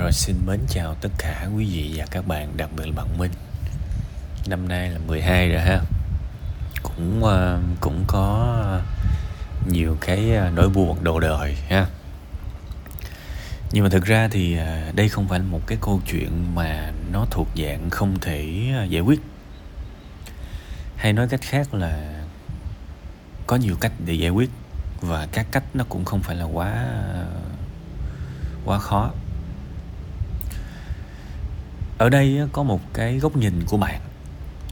Rồi xin mến chào tất cả quý vị và các bạn, đặc biệt là bạn Minh. Năm nay là 12 rồi ha. Cũng ờ, cũng có nhiều cái ờ, nỗi buồn đồ đời ha. Nhưng mà thực ra thì ờ, đây không phải là một cái câu chuyện mà nó thuộc dạng không thể giải quyết. Hay nói cách khác là có nhiều cách để giải quyết và các cách nó cũng không phải là quá quá khó ở đây có một cái góc nhìn của bạn.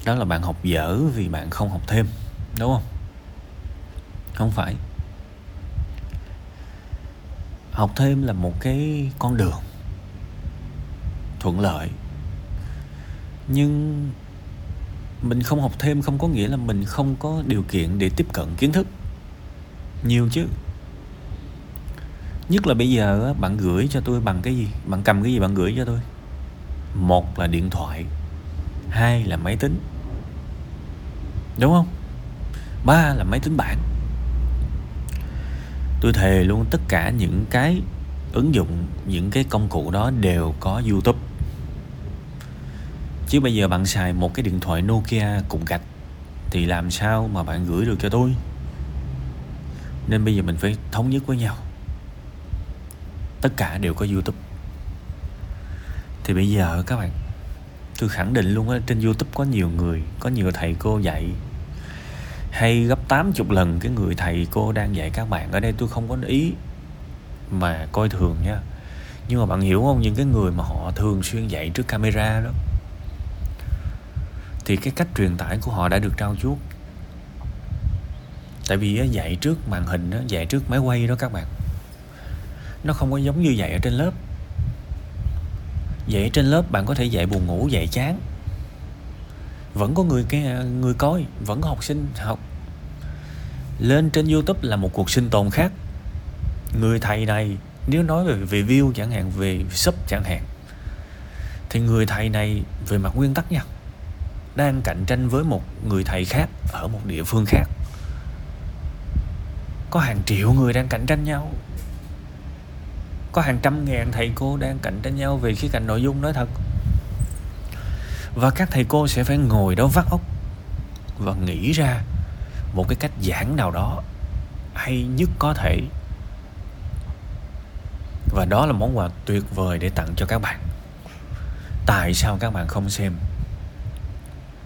Đó là bạn học dở vì bạn không học thêm, đúng không? Không phải. Học thêm là một cái con đường thuận lợi. Nhưng mình không học thêm không có nghĩa là mình không có điều kiện để tiếp cận kiến thức. Nhiều chứ. Nhất là bây giờ bạn gửi cho tôi bằng cái gì? Bạn cầm cái gì bạn gửi cho tôi? Một là điện thoại, hai là máy tính. Đúng không? Ba là máy tính bảng. Tôi thề luôn, tất cả những cái ứng dụng, những cái công cụ đó đều có youtube. Chứ bây giờ bạn xài một cái điện thoại nokia cục gạch, thì làm sao mà bạn gửi được cho tôi? Nên bây giờ mình phải thống nhất với nhau. Tất cả đều có youtube thì bây giờ các bạn? Tôi khẳng định luôn á trên youtube có nhiều người có nhiều thầy cô dạy. Hay gấp 80 lần cái người thầy cô đang dạy các bạn. Ở đây tôi không có ý mà coi thường nha. Nhưng mà bạn hiểu không? Những cái người mà họ thường xuyên dạy trước camera đó thì cái cách truyền tải của họ đã được trao chuốt. Tại vì dạy trước màn hình đó, dạy trước máy quay đó các bạn. Nó không có giống như dạy ở trên lớp dạy trên lớp bạn có thể dạy buồn ngủ, dạy chán. Vẫn có người cái người coi, vẫn có học sinh học. Lên trên youtube là một cuộc sinh tồn khác. Người thầy này, nếu nói về về view chẳng hạn, về sub chẳng hạn, thì người thầy này về mặt nguyên tắc nha, đang cạnh tranh với một người thầy khác ở một địa phương khác. Có hàng triệu người đang cạnh tranh nhau có hàng trăm ngàn thầy cô đang cạnh tranh nhau về khía cạnh nội dung, nói thật. Và các thầy cô sẽ phải ngồi đó vắt óc và nghĩ ra một cái cách giảng nào đó hay nhất có thể. Và đó là món quà tuyệt vời để tặng cho các bạn. Tại sao các bạn không xem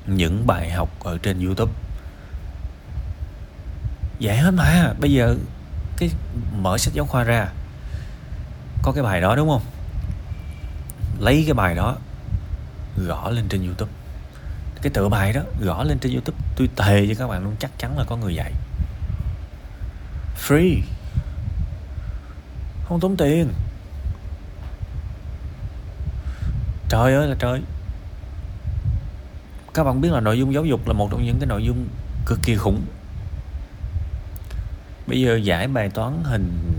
những bài học ở trên youtube? Dễ hết mà bây giờ cái mở sách giáo khoa ra có cái bài đó, đúng không? Lấy cái bài đó, gõ lên trên youtube. Cái tựa bài đó, gõ lên trên youtube. Tôi thề với các bạn luôn, chắc chắn là có người dạy. Free. Không tốn tiền. Trời ơi là trời. Các bạn biết là nội dung giáo dục là một trong những cái nội dung cực kỳ khủng. Bây giờ giải bài toán hình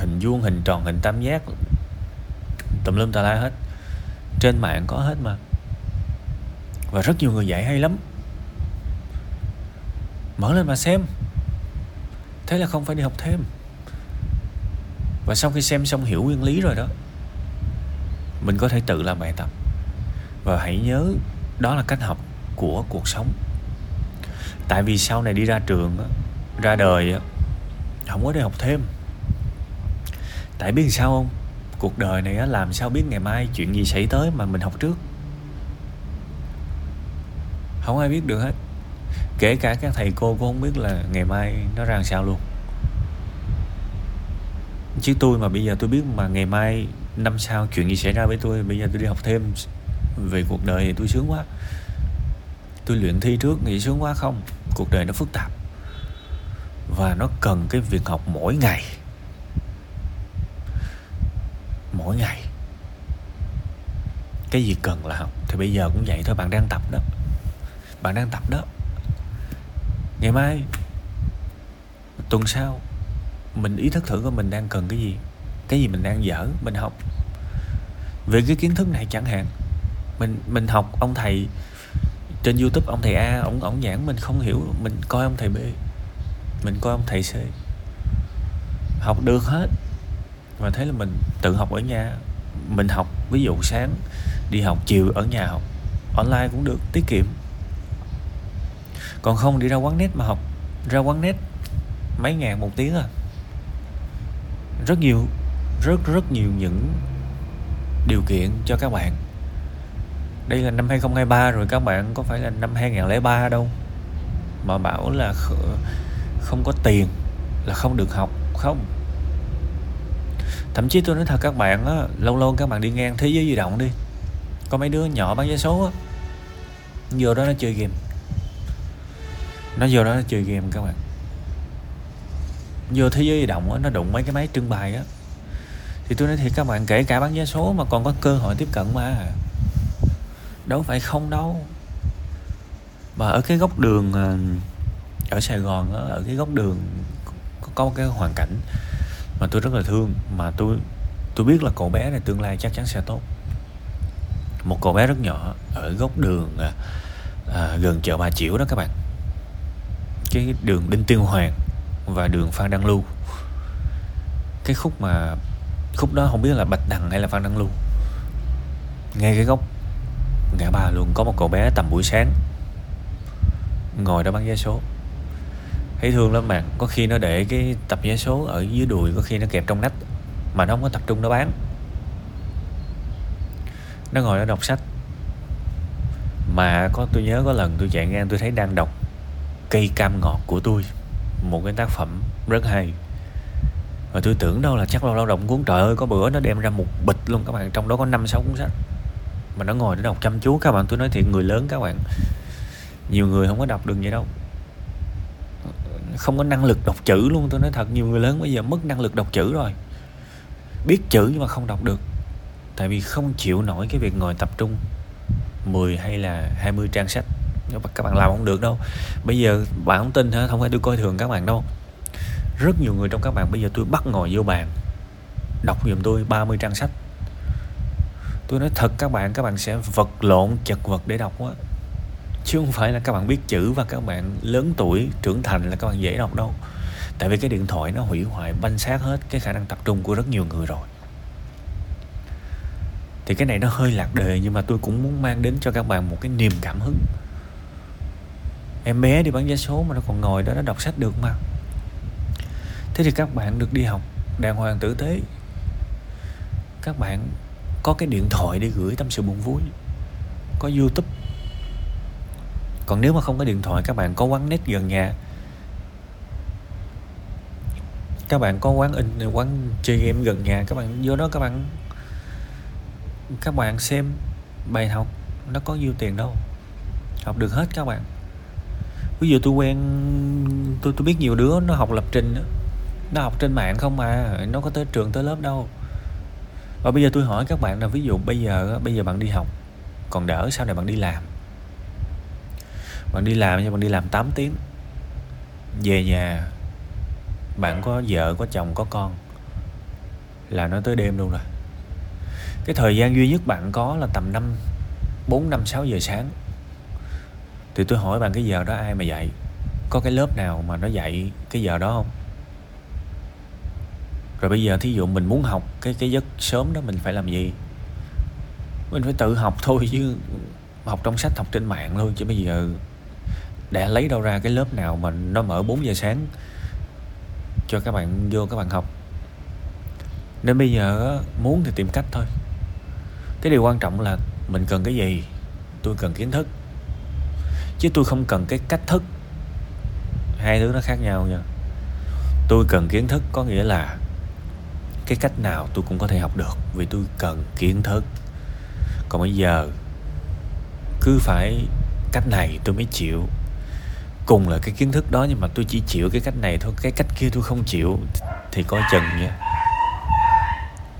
hình vuông, hình tròn, hình tam giác, tùm lum tà la hết. Trên mạng có hết mà. Và rất nhiều người dạy hay lắm. Mở lên mà xem. Thế là không phải đi học thêm. Và sau khi xem xong hiểu nguyên lý rồi đó, mình có thể tự làm bài tập. Và hãy nhớ đó là cách học của cuộc sống. Tại vì sau này đi ra trường ra đời không có đi học thêm tại biết sao không? Cuộc đời này á, làm sao biết ngày mai chuyện gì xảy tới mà mình học trước? Không ai biết được hết. Kể cả các thầy cô cũng không biết là ngày mai nó ra làm sao luôn. Chứ tôi mà bây giờ tôi biết mà ngày mai, năm sau chuyện gì xảy ra với tôi, bây giờ tôi đi học thêm về cuộc đời thì tôi sướng quá. Tôi luyện thi trước nghĩ sướng quá không? Cuộc đời nó phức tạp. Và nó cần cái việc học mỗi ngày mỗi ngày. Cái gì cần là học, thì bây giờ cũng vậy thôi, bạn đang tập đó. Bạn đang tập đó. Ngày mai, tuần sau, mình ý thức thử coi mình đang cần cái gì cái gì mình đang dở, mình học. Về cái kiến thức này chẳng hạn, mình mình học ông thầy trên youtube, ông thầy a, ổng ổng giảng, mình không hiểu, mình coi ông thầy b, mình coi ông thầy c. Học được hết và thế là mình tự học ở nhà. Mình học, ví dụ sáng đi học, chiều ở nhà học. Online cũng được, tiết kiệm. Còn không đi ra quán net mà học. Ra quán net mấy ngàn một tiếng à. Rất nhiều, rất rất nhiều những điều kiện cho các bạn. Đây là năm 2023 rồi, các bạn có phải là năm 2003 đâu. Mà bảo là không có tiền là không được học. Không thậm chí tôi nói thật các bạn á lâu lâu các bạn đi ngang thế giới di động đi. Có mấy đứa nhỏ bán vé số á. Vô đó nó chơi game. Nó vô đó nó chơi game các bạn. Vô thế giới di động á nó đụng mấy cái máy trưng bày á. Thì tôi nói thiệt các bạn kể cả bán vé số mà còn có cơ hội tiếp cận mà. Đâu phải không đâu. Mà ở cái góc đường à, ở Sài Gòn á, ở cái góc đường có một cái hoàn cảnh mà tôi rất là thương. Mà tôi tôi biết là cậu bé này tương lai chắc chắn sẽ tốt. Một cậu bé rất nhỏ ở góc đường à, à, gần chợ Bà Chiểu đó các bạn. Cái đường Đinh Tiên Hoàng và đường Phan Đăng Lưu. Cái khúc mà khúc đó không biết là Bạch Đằng hay là Phan Đăng Lưu. Ngay cái góc ngã ba luôn có một cậu bé tầm buổi sáng ngồi đó bán vé số thấy thương lắm bạn có khi nó để cái tập giấy số ở dưới đùi, có khi nó kẹp trong nách, mà nó không có tập trung, nó bán. Nó ngồi nó đọc sách. Mà có, tôi nhớ có lần tôi chạy ngang, tôi thấy đang đọc cây cam ngọt của tôi, một cái tác phẩm rất hay. Và tôi tưởng đâu là chắc là lao động cuốn. Trời ơi, có bữa nó đem ra một bịch luôn, các bạn. Trong đó có năm, sáu cuốn sách. Mà nó ngồi nó đọc chăm chú. Các bạn, tôi nói thiệt, người lớn các bạn, nhiều người không có đọc được vậy đâu không có năng lực đọc chữ luôn. Tôi nói thật, nhiều người lớn bây giờ mất năng lực đọc chữ rồi. Biết chữ nhưng mà không đọc được. Tại vì không chịu nổi cái việc ngồi tập trung 10 hay là 20 trang sách. Các bạn làm không được đâu. Bây giờ bạn không tin hả? Không phải tôi coi thường các bạn đâu. Rất nhiều người trong các bạn bây giờ tôi bắt ngồi vô bàn, đọc giùm tôi 30 trang sách. Tôi nói thật các bạn các bạn sẽ vật lộn chật vật để đọc quá chứ không phải là các bạn biết chữ và các bạn lớn tuổi, trưởng thành là các bạn dễ đọc đâu. Tại vì cái điện thoại nó hủy hoại, banh xác hết cái khả năng tập trung của rất nhiều người rồi. Thì cái này nó hơi lạc đề, nhưng mà tôi cũng muốn mang đến cho các bạn một cái niềm cảm hứng. Em bé đi bán vé số mà nó còn ngồi đó, nó đọc sách được mà. Thế thì các bạn được đi học đàng hoàng tử tế. Các bạn có cái điện thoại để gửi tâm sự buồn vui. Có youtube còn nếu mà không có điện thoại, các bạn có quán net gần nhà. Các bạn có quán in, quán chơi game gần nhà, các bạn vô đó các bạn các bạn xem bài học. Nó có nhiêu tiền đâu. Học được hết các bạn. Ví dụ tôi quen, tôi tôi biết nhiều đứa nó học lập trình đó. nó học trên mạng không mà nó có tới trường, tới lớp đâu. Và bây giờ tôi hỏi các bạn là ví dụ bây giờ bây giờ bạn đi học, còn đỡ, sau này bạn đi làm bạn đi làm nha, bạn đi làm 8 tiếng. Về nhà bạn có vợ có chồng có con là nó tới đêm luôn rồi. Cái thời gian duy nhất bạn có là tầm năm bốn năm sáu giờ sáng. Thì tôi hỏi bạn cái giờ đó ai mà dạy? Có cái lớp nào mà nó dạy cái giờ đó không? Rồi bây giờ thí dụ mình muốn học cái cái giấc sớm đó mình phải làm gì? Mình phải tự học thôi chứ học trong sách học trên mạng thôi chứ bây giờ để lấy đâu ra cái lớp nào mà nó mở 4 giờ sáng cho các bạn vô các bạn học? Nên bây giờ muốn thì tìm cách thôi. Cái điều quan trọng là mình cần cái gì, tôi cần kiến thức. Chứ tôi không cần cái cách thức. Hai thứ nó khác nhau nha. Tôi cần kiến thức có nghĩa là cái cách nào tôi cũng có thể học được vì tôi cần kiến thức. Còn bây giờ cứ phải cách này tôi mới chịu cùng là cái kiến thức đó, nhưng mà tôi chỉ chịu cái cách này thôi, cái cách kia tôi không chịu, thì coi chừng nha.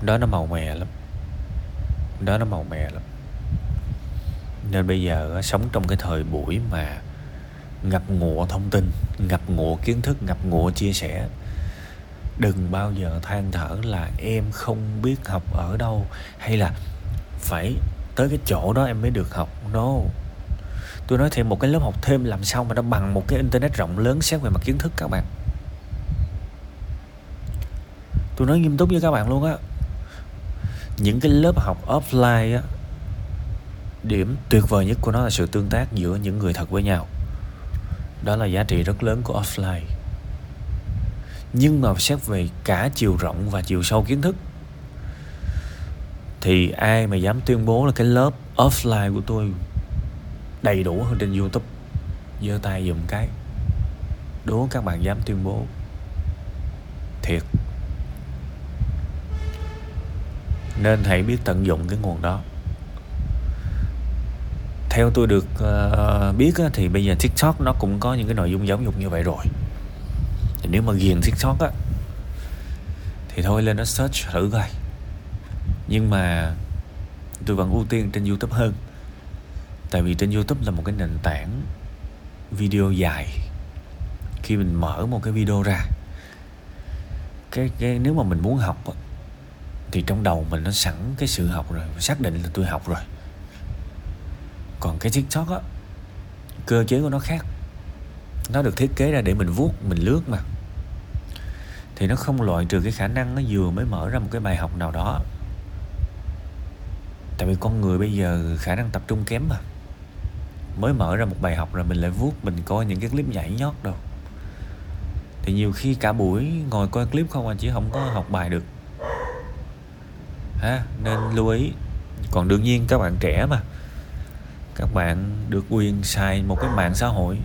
Đó nó màu mè lắm. Đó nó màu mè lắm. Nên bây giờ sống trong cái thời buổi mà ngập ngụa thông tin, ngập ngụa kiến thức, ngập ngụa chia sẻ, đừng bao giờ than thở là em không biết học ở đâu, hay là phải tới cái chỗ đó em mới được học. No tôi nói thêm một cái lớp học thêm làm sao mà nó bằng một cái internet rộng lớn xét về mặt kiến thức các bạn. Tôi nói nghiêm túc với các bạn luôn á, những cái lớp học offline á, điểm tuyệt vời nhất của nó là sự tương tác giữa những người thật với nhau. Đó là giá trị rất lớn của offline. Nhưng mà xét về cả chiều rộng và chiều sâu kiến thức, thì ai mà dám tuyên bố là cái lớp offline của tôi đầy đủ hơn trên youtube. Giơ tay dùm cái. Đố các bạn dám tuyên bố. Thiệt. Nên hãy biết tận dụng cái nguồn đó. Theo tôi được uh, biết á, thì bây giờ tiktok nó cũng có những cái nội dung giáo dục như vậy rồi. Thì nếu mà ghiền tiktok á thì thôi lên nó search thử coi. Nhưng mà tôi vẫn ưu tiên trên youtube hơn tại vì trên youtube là một cái nền tảng video dài. Khi mình mở một cái video ra cái, cái nếu mà mình muốn học thì trong đầu mình nó sẵn cái sự học rồi xác định là tôi học rồi. Còn cái tiktok á cơ chế của nó khác. Nó được thiết kế ra để mình vuốt mình lướt mà. Thì nó không loại trừ cái khả năng nó vừa mới mở ra một cái bài học nào đó. Tại vì con người bây giờ khả năng tập trung kém mà mới mở ra một bài học rồi mình lại vuốt, mình coi những cái clip nhảy nhót đâu. Thì nhiều khi cả buổi ngồi coi clip không à chỉ không có học bài được. Ha nên lưu ý. Còn đương nhiên các bạn trẻ mà. Các bạn được quyền xài một cái mạng xã hội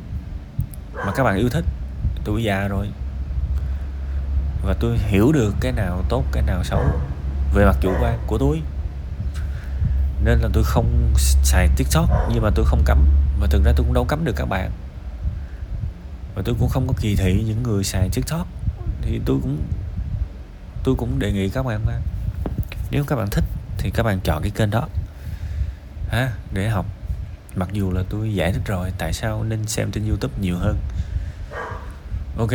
mà các bạn yêu thích. Tuổi già rồi. Và tôi hiểu được cái nào tốt, cái nào xấu về mặt chủ quan của tôi nên là tôi không xài tiktok, nhưng mà tôi không cấm và thực ra tôi cũng đâu cấm được các bạn. Và tôi cũng không có kỳ thị những người xài tiktok. Thì tôi cũng tôi cũng đề nghị các bạn mà nếu các bạn thích thì các bạn chọn cái kênh đó. Ha để học. Mặc dù là tôi giải thích rồi, tại sao nên xem trên youtube nhiều hơn. Ok.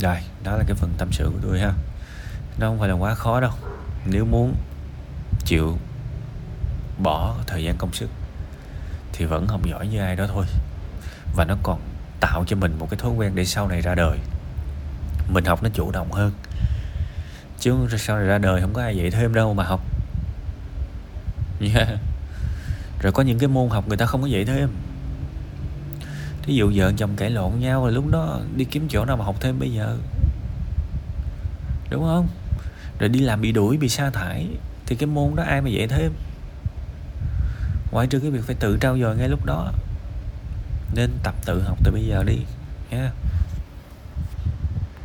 Rồi, đó là cái phần tâm sự của tôi ha. Nó không phải là quá khó đâu. Nếu muốn chịu bỏ thời gian công sức thì vẫn không giỏi như ai đó thôi. Và nó còn tạo cho mình một cái thói quen để sau này ra đời. Mình học nó chủ động hơn. Chứ sau này ra đời không có ai dạy thêm đâu mà học. Yeah. rồi có những cái môn học người ta không có dạy thêm. Thí dụ vợ chồng cãi lộn nhau rồi lúc đó đi kiếm chỗ nào mà học thêm bây giờ. Đúng không? Rồi đi làm bị đuổi, bị sa thải, thì cái môn đó ai mà dạy thêm? Ngoại trừ cái việc phải tự trao dồi ngay lúc đó nên tập tự học từ bây giờ đi nha yeah.